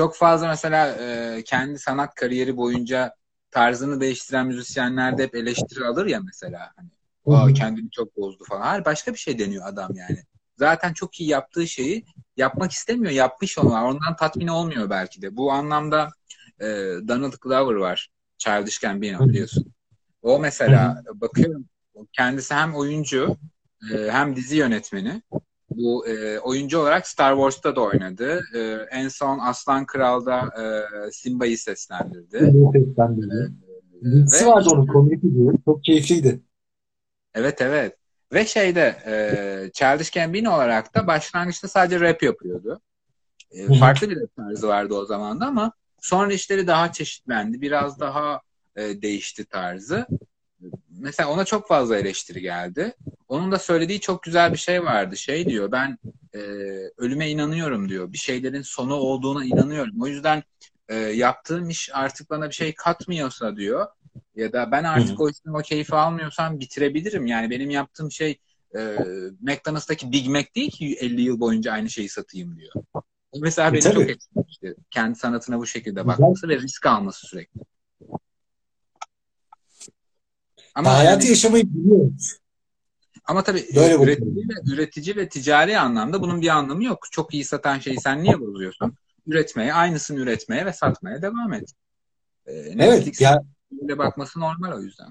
çok fazla mesela e, kendi sanat kariyeri boyunca tarzını değiştiren müzisyenler de hep eleştiri alır ya mesela. Hani, Aa, kendini çok bozdu falan. Hayır başka bir şey deniyor adam yani. Zaten çok iyi yaptığı şeyi yapmak istemiyor. Yapmış onu. Ondan tatmin olmuyor belki de. Bu anlamda e, Donald Glover var. Childish Gambino biliyorsun. O mesela bakıyorum kendisi hem oyuncu e, hem dizi yönetmeni. Bu e, oyuncu olarak Star Wars'ta da oynadı. E, en son Aslan Kral'da e, Simba'yı seslendirdi. seslendirdi. E, Dizisi vardı onun komedi diyor. Çok keyifliydi. Evet evet. Ve şeyde e, Childish Gambino olarak da başlangıçta sadece rap yapıyordu. E, farklı bir rap tarzı vardı o zaman da ama sonra işleri daha çeşitlendi. Biraz daha e, değişti tarzı. Mesela ona çok fazla eleştiri geldi. Onun da söylediği çok güzel bir şey vardı. Şey diyor ben e, ölüme inanıyorum diyor. Bir şeylerin sonu olduğuna inanıyorum. O yüzden e, yaptığım iş artık bana bir şey katmıyorsa diyor. Ya da ben artık Hı-hı. o işten o keyfi almıyorsam bitirebilirim. Yani benim yaptığım şey e, McDonald's'taki Big Mac değil ki 50 yıl boyunca aynı şeyi satayım diyor. Mesela e, beni tabii. çok etkilemişti. Kendi sanatına bu şekilde bakması ve risk alması sürekli. Ama hayatı yani, yaşamayı biliyoruz. Ama tabii Böyle üretici ve, üretici ve ticari anlamda bunun bir anlamı yok. Çok iyi satan şeyi sen niye bozuyorsun? Üretmeye, aynısını üretmeye ve satmaya devam et. Ee, evet. Ya, bakması normal o yüzden.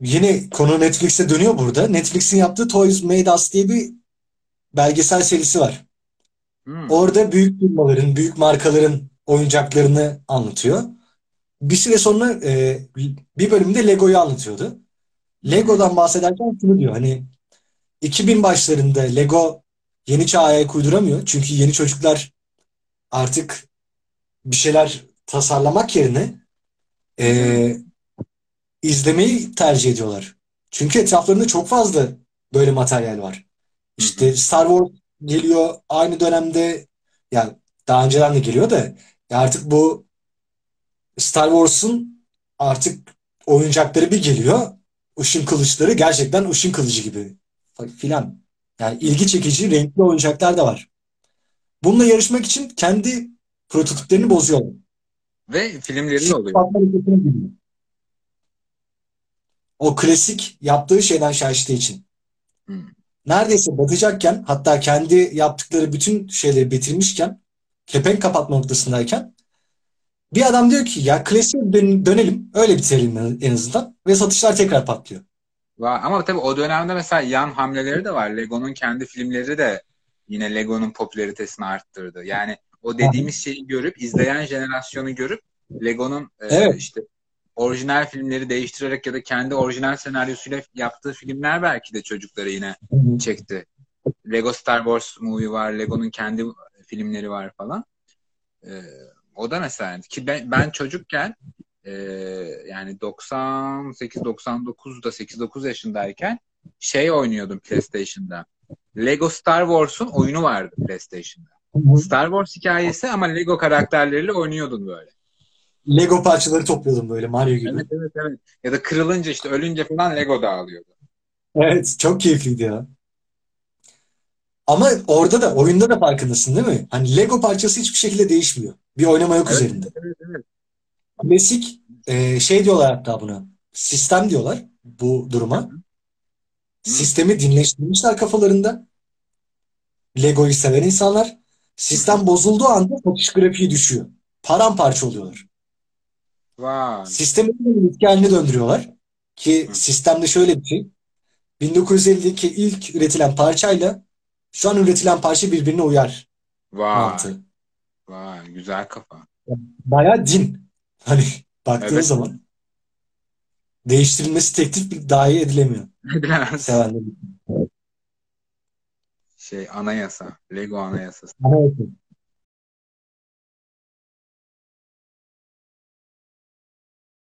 Yine konu Netflix'e dönüyor burada. Netflix'in yaptığı Toys Made Us diye bir belgesel serisi var. Hmm. Orada büyük firmaların, büyük markaların oyuncaklarını anlatıyor. Bir süre sonra e, bir bölümde Lego'yu anlatıyordu. Lego'dan bahsederken şunu diyor hani 2000 başlarında Lego yeni çağa ayak uyduramıyor. Çünkü yeni çocuklar artık bir şeyler tasarlamak yerine e, izlemeyi tercih ediyorlar. Çünkü etraflarında çok fazla böyle materyal var. İşte Star Wars geliyor aynı dönemde yani daha önceden de geliyor da ya artık bu Star Wars'un artık oyuncakları bir geliyor. Işın kılıçları gerçekten ışın kılıcı gibi filan. Yani ilgi çekici renkli oyuncaklar da var. Bununla yarışmak için kendi prototiplerini bozuyorlar. Ve filmleri de oluyor. O klasik yaptığı şeyden şaştığı için. Hmm. Neredeyse batacakken hatta kendi yaptıkları bütün şeyleri bitirmişken kepenk kapatma noktasındayken bir adam diyor ki ya klasiğe dönelim öyle bitirelim en azından ve satışlar tekrar patlıyor. Ama tabii o dönemde mesela yan hamleleri de var. Lego'nun kendi filmleri de yine Lego'nun popülaritesini arttırdı. Yani o dediğimiz şeyi görüp izleyen jenerasyonu görüp Lego'nun e, evet. e, işte orijinal filmleri değiştirerek ya da kendi orijinal senaryosuyla yaptığı filmler belki de çocukları yine çekti. Lego Star Wars movie var, Lego'nun kendi filmleri var falan. E, o da mesela ki ben, ben çocukken e, yani 98 99'da 8-9 yaşındayken şey oynuyordum PlayStation'da. Lego Star Wars'un oyunu vardı PlayStation'da. Star Wars hikayesi ama Lego karakterleriyle oynuyordun böyle. Lego parçaları topluyordum böyle Mario gibi. Evet evet evet. Ya da kırılınca işte ölünce falan Lego dağılıyordu. Evet çok keyifliydi ya. Ama orada da oyunda da farkındasın değil mi? Hani Lego parçası hiçbir şekilde değişmiyor. Bir oynama yok evet, üzerinde. Evet, evet. Klasik e, şey diyorlar hatta buna. Sistem diyorlar bu duruma. Hı. Sistemi dinleştirmişler kafalarında. Lego'yu seven insanlar. Sistem bozulduğu anda satış grafiği düşüyor. Paramparça oluyorlar. Vay. Sistemi eski haline döndürüyorlar. Ki Hı. sistemde şöyle bir şey. 1950'deki ilk üretilen parçayla şu an üretilen parça birbirine uyar. Vay. Mantığı. Vay güzel kafa. Baya din. Hani baktığınız evet. zaman değiştirilmesi teklif dahi edilemiyor. Edilemez. Şey anayasa. Lego anayasası. Anayasa.